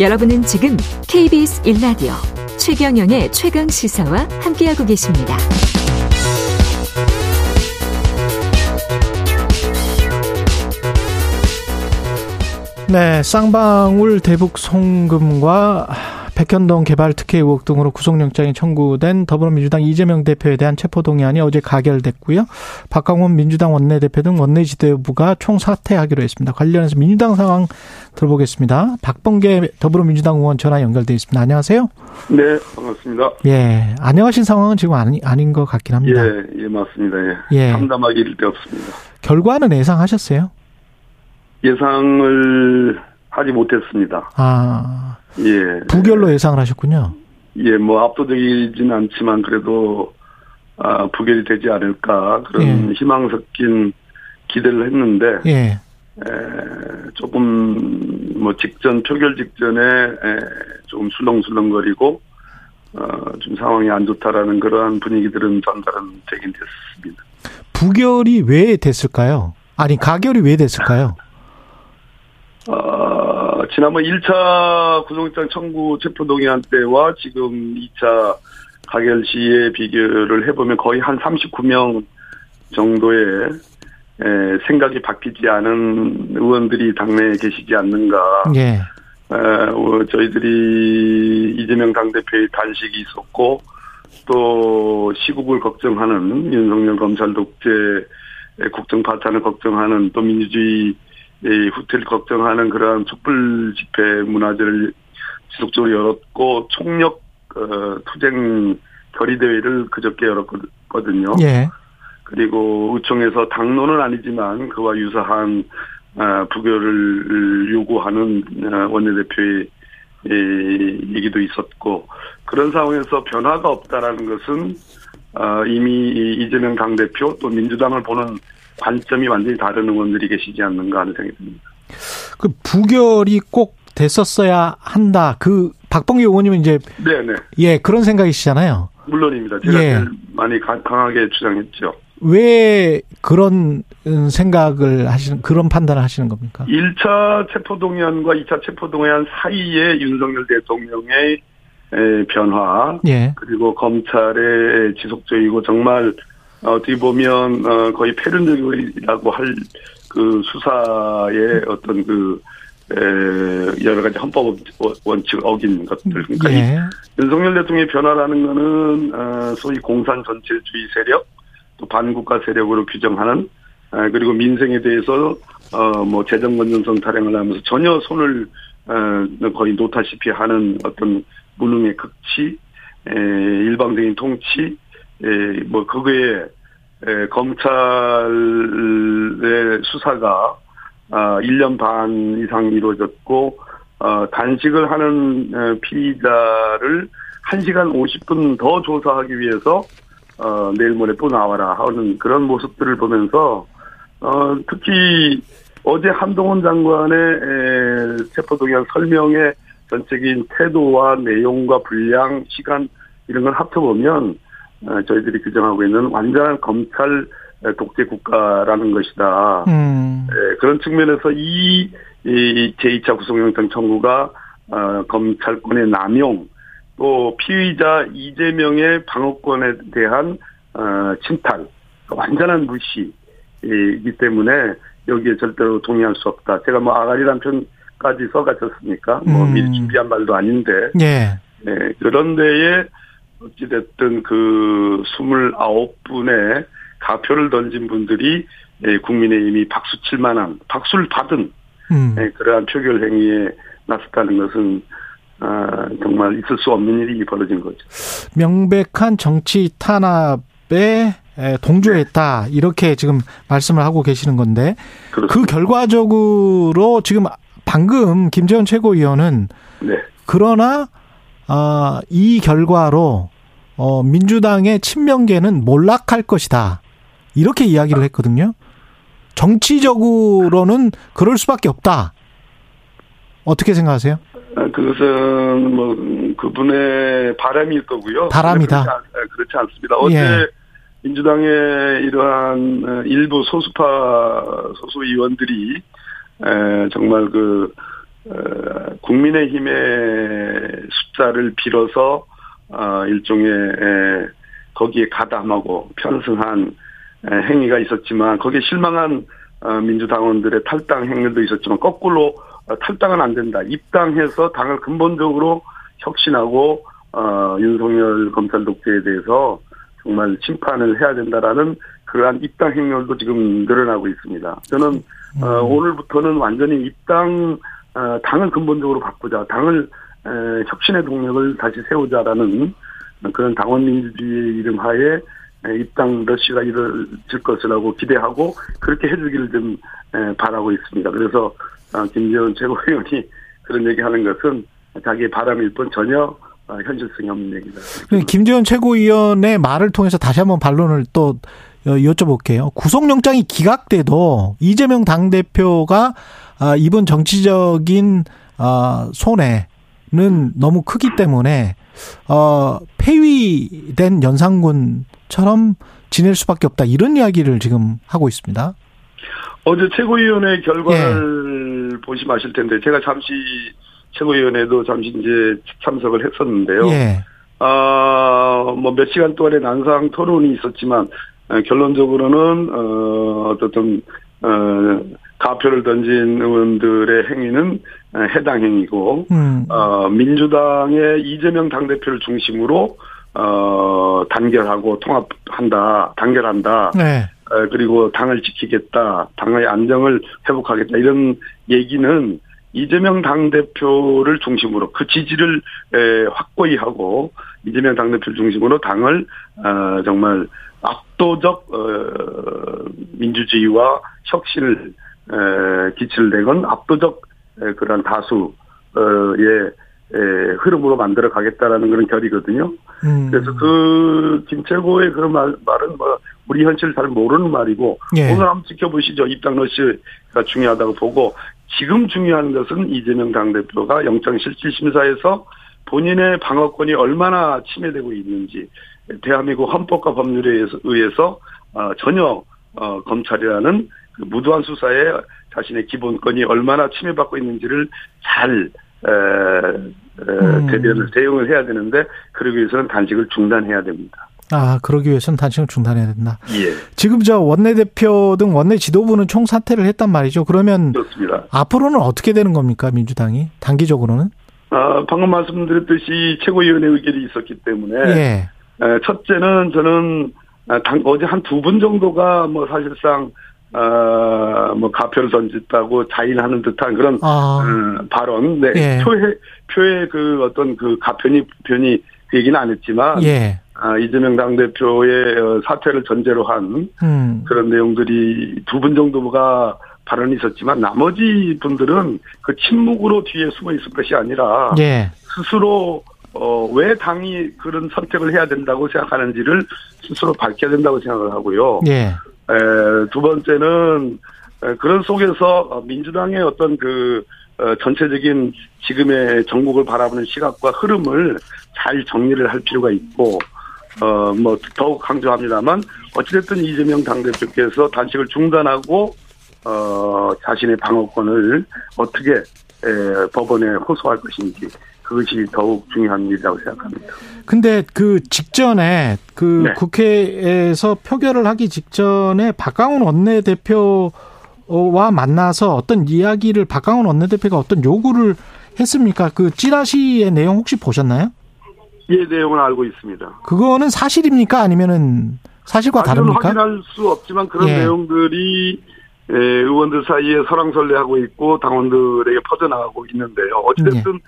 여러분은 지금 KBS 1라디오 최경영의 최강 시사와 함께하고 계십니다. 네, 쌍방울 대북 송금과 백현동 개발 특혜 의혹 등으로 구속영장이 청구된 더불어민주당 이재명 대표에 대한 체포동의안이 어제 가결됐고요. 박강원 민주당 원내대표 등 원내지도부가 총사퇴하기로 했습니다. 관련해서 민주당 상황 들어보겠습니다. 박범계 더불어민주당 의원 전화 연결돼 있습니다. 안녕하세요. 네, 반갑습니다. 예, 안녕하신 상황은 지금 아니, 아닌 것 같긴 합니다. 예, 예, 맞습니다. 예. 예. 참담하기 일데 없습니다. 결과는 예상하셨어요? 예상을 하지 못했습니다. 아, 예. 부결로 예상을 하셨군요. 예, 뭐 압도적이진 않지만 그래도 아, 부결이 되지 않을까 그런 예. 희망 섞인 기대를 했는데 예, 에, 조금 뭐 직전 표결 직전에 에, 조금 술렁술렁거리고 어, 좀 상황이 안 좋다라는 그러한 분위기들은 전달은 되긴 됐습니다. 부결이 왜 됐을까요? 아니, 가결이 왜 됐을까요? 어, 지난번 1차 구속영장 청구 체포동의안 때와 지금 2차 가결 시에 비교를 해보면 거의 한 39명 정도의 에, 생각이 바뀌지 않은 의원들이 당내에 계시지 않는가. 예, 에, 어, 저희들이 이재명 당대표의 단식이 있었고 또 시국을 걱정하는 윤석열 검찰 독재 국정 파탄을 걱정하는 또 민주주의 후퇴를 걱정하는 그러한 촛불 집회 문화제를 지속적으로 열었고 총력 어, 투쟁 결의 대회를 그저께 열었거든요. 예, 그리고 의총에서 당론은 아니지만 그와 유사한 어, 부결을 요구하는 어, 원내대표의 이, 얘기도 있었고 그런 상황에서 변화가 없다라는 것은 어, 이미 이 이재명 당대표 또 민주당을 보는 관점이 완전히 다른 의원들이 계시지 않는가 하는 생각이 듭니다. 그 부결이 꼭 됐었어야 한다. 그 박봉기 의원님은 이제 네네. 예 그런 생각이시잖아요. 물론입니다. 제가 예. 많이 가- 강하게 주장했죠. 왜 그런 생각을 하시는 그런 판단을 하시는 겁니까? 1차 체포 동의안과 2차 체포 동의안 사이에 윤석열 대통령의 에, 변화 예, 그리고 검찰의 지속적이고 정말 어떻게 보면 어, 거의 패륜적이라고 할 그 수사의 어떤 그 에, 여러 가지 헌법 원칙을 어긴 것들. 그러니까 이 예, 윤석열 대통령의 변화라는 거는 어, 소위 공산 전체주의 세력 또 반국가 세력으로 규정하는 아, 그리고 민생에 대해서 어 뭐 재정 건전성 타령을 하면서 전혀 손을 어, 거의 놓다시피 하는 어떤 무능의 극치 에, 일방적인 통치 에, 뭐 그거에 에, 검찰의 수사가 아, 1년 반 이상 이루어졌고 어, 단식을 하는 어, 피의자를 1시간 50분 더 조사하기 위해서 어, 내일 모레 또 나와라 하는 그런 모습들을 보면서 어, 특히 어제 한동훈 장관의 에, 체포동의안 설명의 전체적인 태도와 내용과 분량, 시간 이런 걸 합쳐보면 어, 저희들이 규정하고 있는 완전한 검찰 독재 국가라는 것이다. 음, 예, 그런 측면에서 이, 이 제2차 구속영장 청구가 어, 검찰권의 남용 또 피의자 이재명의 방어권에 대한 어, 침탈 완전한 무시이기 때문에 여기에 절대로 동의할 수 없다. 제가 뭐 아가리란 편까지 써가셨으니까 뭐 음. 미리 준비한 말도 아닌데 예, 네, 그런 데에 어찌됐든 그 29분의 가표를 던진 분들이 예, 국민의힘이 박수 칠 만한, 박수를 받은 음, 예, 그러한 표결 행위에 나섰다는 것은 아, 정말 있을 수 없는 일이 벌어진 거죠. 명백한 정치 탄압에 에, 동조했다 이렇게 지금 말씀을 하고 계시는 건데 그 그렇습니다. 결과적으로 지금 방금 김재원 최고위원은 네. 그러나 아, 이 결과로 어, 민주당의 친명계는 몰락할 것이다 이렇게 이야기를 했거든요. 정치적으로는 그럴 수밖에 없다. 어떻게 생각하세요? 아, 그것은 뭐 음, 그분의 바람일 거고요. 바람이다. 그렇지, 않, 그렇지 않습니다. 어제 예. 민주당의 이러한 어, 일부 소수파 소수 의원들이 에, 정말 그 어, 국민의힘의 숫자를 빌어서 어, 일종의 에, 거기에 가담하고 편승한 에, 행위가 있었지만 거기에 실망한 어, 민주당원들의 탈당 행렬도 있었지만 거꾸로 어, 탈당은 안 된다. 입당해서 당을 근본적으로 혁신하고 어, 윤석열 검찰 독재에 대해서 정말 심판을 해야 된다라는 그러한 입당 행렬도 지금 늘어나고 있습니다. 저는 어, 음. 오늘부터는 완전히 입당 어, 당을 근본적으로 바꾸자, 당을 에, 혁신의 동력을 다시 세우자라는 그런 당원 민주주의 이름 하에 에, 입당 러시가 이루어질 것이라고 기대하고 그렇게 해주기를 좀 에, 바라고 있습니다. 그래서 어, 김재원 최고위원이 그런 얘기하는 것은 자기의 바람일 뿐 전혀 어, 현실성이 없는 얘기다. 그 김재원 최고위원의 말을 통해서 다시 한번 반론을 또 여- 여쭤볼게요. 구속영장이 기각돼도 이재명 당대표가 아, 이번 정치적인 아, 손해는 너무 크기 때문에 어, 폐위된 연산군처럼 지낼 수밖에 없다. 이런 이야기를 지금 하고 있습니다. 어제 최고위원회 결과를 보시마실 텐데 제가 잠시 최고위원회도 잠시 이제 참석을 했었는데요. 예. 아, 뭐 몇 시간 동안의 난상 토론이 있었지만 어, 결론적으로는 어, 어떤 어, 가표를 던진 의원들의 행위는 어, 해당 행위고 음. 어, 민주당의 이재명 당대표를 중심으로 어, 단결하고 통합한다, 단결한다. 네. 어, 그리고 당을 지키겠다, 당의 안정을 회복하겠다 이런 얘기는 이재명 당대표를 중심으로 그 지지를 에, 확고히 하고 이재명 당대표를 중심으로 당을 어, 정말 압도적 어, 민주주의와 혁신을 에, 기치를 내건 압도적 에, 그런 다수의 에, 흐름으로 만들어 가겠다라는 그런 결이거든요. 음. 그래서 그 김철고의 그런 말, 말은 뭐 우리 현실을 잘 모르는 말이고 예. 오늘 한번 지켜보시죠. 입당 러시가 중요하다고 보고 지금 중요한 것은 이재명 당대표가 영장실질심사에서 본인의 방어권이 얼마나 침해되고 있는지 대한민국 헌법과 법률에 의해서, 어, 전혀 어, 검찰이라는 그 무도한 수사에 자신의 기본권이 얼마나 침해받고 있는지를 잘 음. 대변을 대응을 해야 되는데 그러기 위해서는 단식을 중단해야 됩니다. 아, 그러기 위해서는 단식을 중단해야 된다. 예, 지금 저 원내대표 등 원내 지도부는 총사퇴를 했단 말이죠. 그러면 그렇습니다. 앞으로는 어떻게 되는 겁니까, 민주당이? 단기적으로는? 아, 방금 말씀드렸듯이 최고위원회 의결이 있었기 때문에 예. 에, 첫째는 저는 아, 당, 어제 한 두 분 정도가 뭐 사실상 아, 뭐 가표를 던졌다고 자인하는 듯한 그런 아, 음, 발언, 네, 예. 표의 표의 그 어떤 그 가편이 변이 그 얘기는 안 했지만 예. 아, 이재명 당 대표의 어, 사퇴를 전제로 한 음. 그런 내용들이 두 분 정도가 발언이 있었지만 나머지 분들은 그 침묵으로 뒤에 숨어 있을 것이 아니라 예. 스스로 어, 왜 당이 그런 선택을 해야 된다고 생각하는지를 스스로 밝혀야 된다고 생각을 하고요. 예. 에, 두 번째는 에, 그런 속에서 어, 민주당의 어떤 그 어, 전체적인 지금의 전국을 바라보는 시각과 흐름을 잘 정리를 할 필요가 있고 어 뭐 더욱 강조합니다만 어찌됐든 이재명 당대표께서 단식을 중단하고 어 자신의 방어권을 어떻게 에, 법원에 호소할 것인지 그것이 더욱 중요한 일이라고 생각합니다. 근데 그 직전에 그 네. 국회에서 표결을 하기 직전에 박강훈 원내대표와 만나서 어떤 이야기를 박강훈 원내대표가 어떤 요구를 했습니까? 그 찌라시의 내용 혹시 보셨나요? 이 내용을 알고 있습니다. 그거는 사실입니까? 아니면은 사실과 다릅니까? 확인할 수 없지만 그런 예. 내용들이 에, 의원들 사이에 설왕설래하고 있고 당원들에게 퍼져나가고 있는데요. 어찌됐든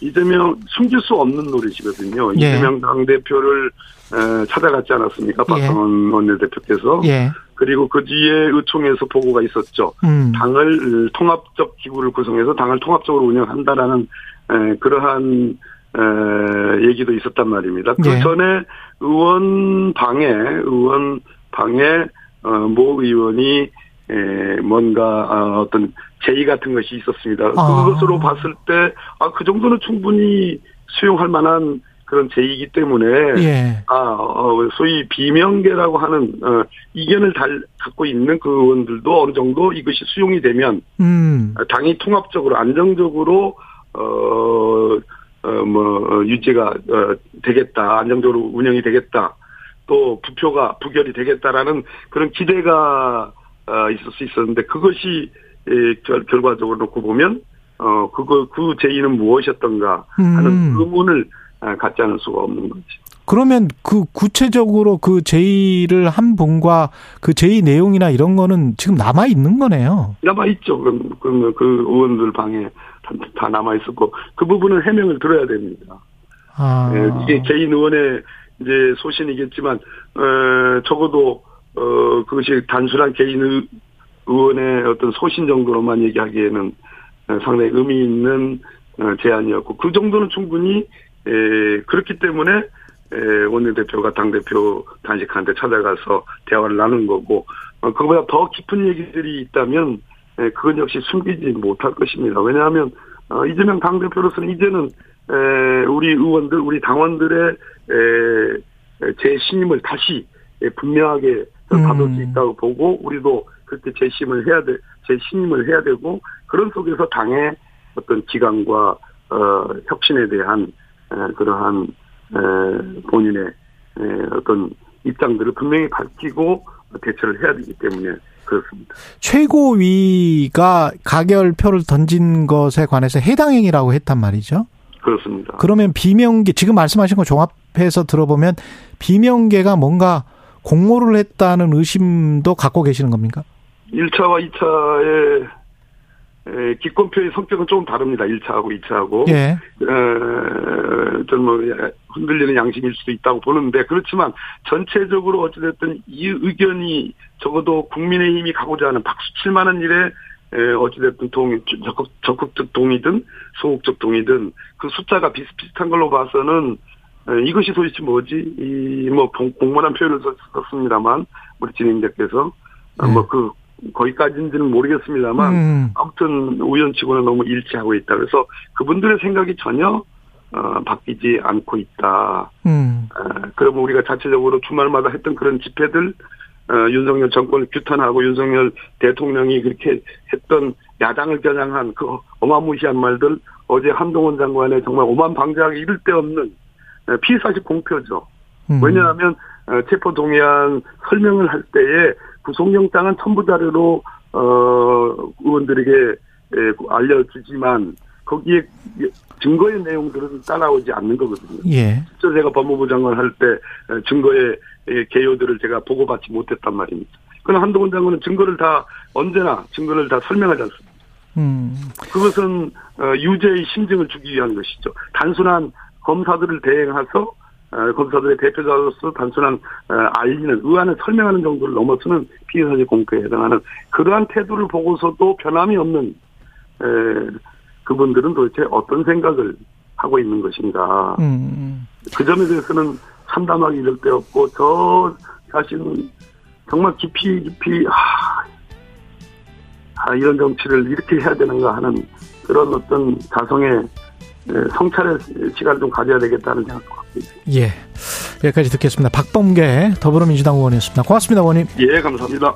이재명 숨길 수 없는 노릇이거든요. 예. 이재명 당대표를 에, 찾아갔지 않았습니까? 예. 박상원 원내대표께서. 예. 그리고 그 뒤에 의총에서 보고가 있었죠. 음. 당을 통합적 기구를 구성해서 당을 통합적으로 운영한다라는 에, 그러한 에, 얘기도 있었단 말입니다. 그 예. 전에 의원 방에 의원 방에 어, 모 의원이 에, 뭔가 아, 어떤 제의 같은 것이 있었습니다. 아. 그것으로 봤을 때 아, 그 정도는 충분히 수용할 만한 그런 제의이기 때문에 예. 아, 어, 소위 비명계라고 하는 어, 이견을 달, 갖고 있는 그 의원들도 어느 정도 이것이 수용이 되면 음. 당이 통합적으로 안정적으로 어, 어, 뭐, 유지가, 어, 되겠다. 안정적으로 운영이 되겠다. 또 부표가 부결이 되겠다라는 그런 기대가, 어, 있을 수 있었는데 그것이, 에, 결, 결과적으로 놓고 보면, 어, 그거, 그 제의는 무엇이었던가 하는 음. 의문을 아, 갖지 않을 수가 없는 거지. 그러면 그 구체적으로 그 제의를 한 분과 그 제의 내용이나 이런 거는 지금 남아 있는 거네요. 남아 있죠. 그, 그, 그 의원들 방에 다, 다 남아 있었고, 그 부분은 해명을 들어야 됩니다. 아. 예, 이게 개인 의원의 이제 소신이겠지만, 어, 적어도, 어, 그것이 단순한 개인 의- 의원의 어떤 소신 정도로만 얘기하기에는 어, 상당히 의미 있는 어, 제안이었고, 그 정도는 충분히, 에, 그렇기 때문에, 에, 원내대표가 당대표 단식한테 찾아가서 대화를 나눈 거고, 어, 그거보다 더 깊은 얘기들이 있다면, 에, 그건 역시 숨기지 못할 것입니다. 왜냐하면, 어, 이재명 당대표로서는 이제는, 에, 우리 의원들, 우리 당원들의, 에, 에, 재신임을 다시 에, 분명하게 음. 받을 수 있다고 보고, 우리도 그렇게 재심을 해야 돼, 재신임을 해야 되고, 그런 속에서 당의 어떤 기강과, 어, 혁신에 대한, 에, 그러한, 에, 본인의, 에, 어떤 입장들을 분명히 밝히고 대처를 해야 되기 때문에 그렇습니다. 최고위가 가결표를 던진 것에 관해서 해당 행위라고 했단 말이죠. 그렇습니다. 그러면 비명계 지금 말씀하신 거 종합해서 들어보면 비명계가 뭔가 공모를 했다는 의심도 갖고 계시는 겁니까? 1차와 2차의 기권표의 성격은 조금 다릅니다. 1차하고 2차하고. 예. 좀뭐 흔들리는 양심일 수도 있다고 보는데 그렇지만 전체적으로 어찌됐든 이 의견이 적어도 국민의힘이 가고자 하는 박수 칠 만한 일에 에, 어찌됐든 동의, 적극, 적극적 동의든 소극적 동의든 그 숫자가 비슷비슷한 걸로 봐서는 에, 이것이 도대체 뭐지? 이뭐 공모란 표현을 썼- 썼습니다만 우리 진행자께서 어, 네. 뭐 그 거기까지인지는 모르겠습니다만 음. 아무튼 우연치고는 너무 일치하고 있다. 그래서 그분들의 생각이 전혀 어, 바뀌지 않고 있다. 음. 어, 그러면 우리가 자체적으로 주말마다 했던 그런 집회들 어, 윤석열 정권을 규탄하고 윤석열 대통령이 그렇게 했던 야당을 겨냥한 그 어마무시한 말들 어제 한동훈 장관의 정말 오만방자하게 이를 데 없는 어, 피해사실 공표죠. 음. 왜냐하면 어, 체포 동의안 설명을 할 때에 구속영장은 첨부 자료로 어 의원들에게 에, 알려주지만 거기에 증거의 내용들은 따라오지 않는 거거든요. 예. 실제 제가 법무부 장관 할 때 증거의 에, 개요들을 제가 보고받지 못했단 말입니다. 그러나 한동훈 장관은 증거를 다 언제나 증거를 다 설명하지 않습니다. 음. 그것은 어, 유죄의 심증을 주기 위한 것이죠. 단순한 검사들을 대행해서 어, 검사들의 대표자로서 단순한 어, 알리는 의안을 설명하는 정도를 넘어서는 피해사실 공표에 해당하는 그러한 태도를 보고서도 변함이 없는 에, 그분들은 도대체 어떤 생각을 하고 있는 것인가 음. 그 점에 대해서는 참담하기 이를 데 없고 저 사실은 정말 깊이 깊이 아, 아, 이런 정치를 이렇게 해야 되는가 하는 그런 어떤 자성의 에, 성찰의 시간을 좀 가져야 되겠다는 생각도 갖고 있습니다. 예. 여기까지 듣겠습니다. 박범계 더불어민주당 의원이었습니다. 고맙습니다, 의원님. 예, 감사합니다.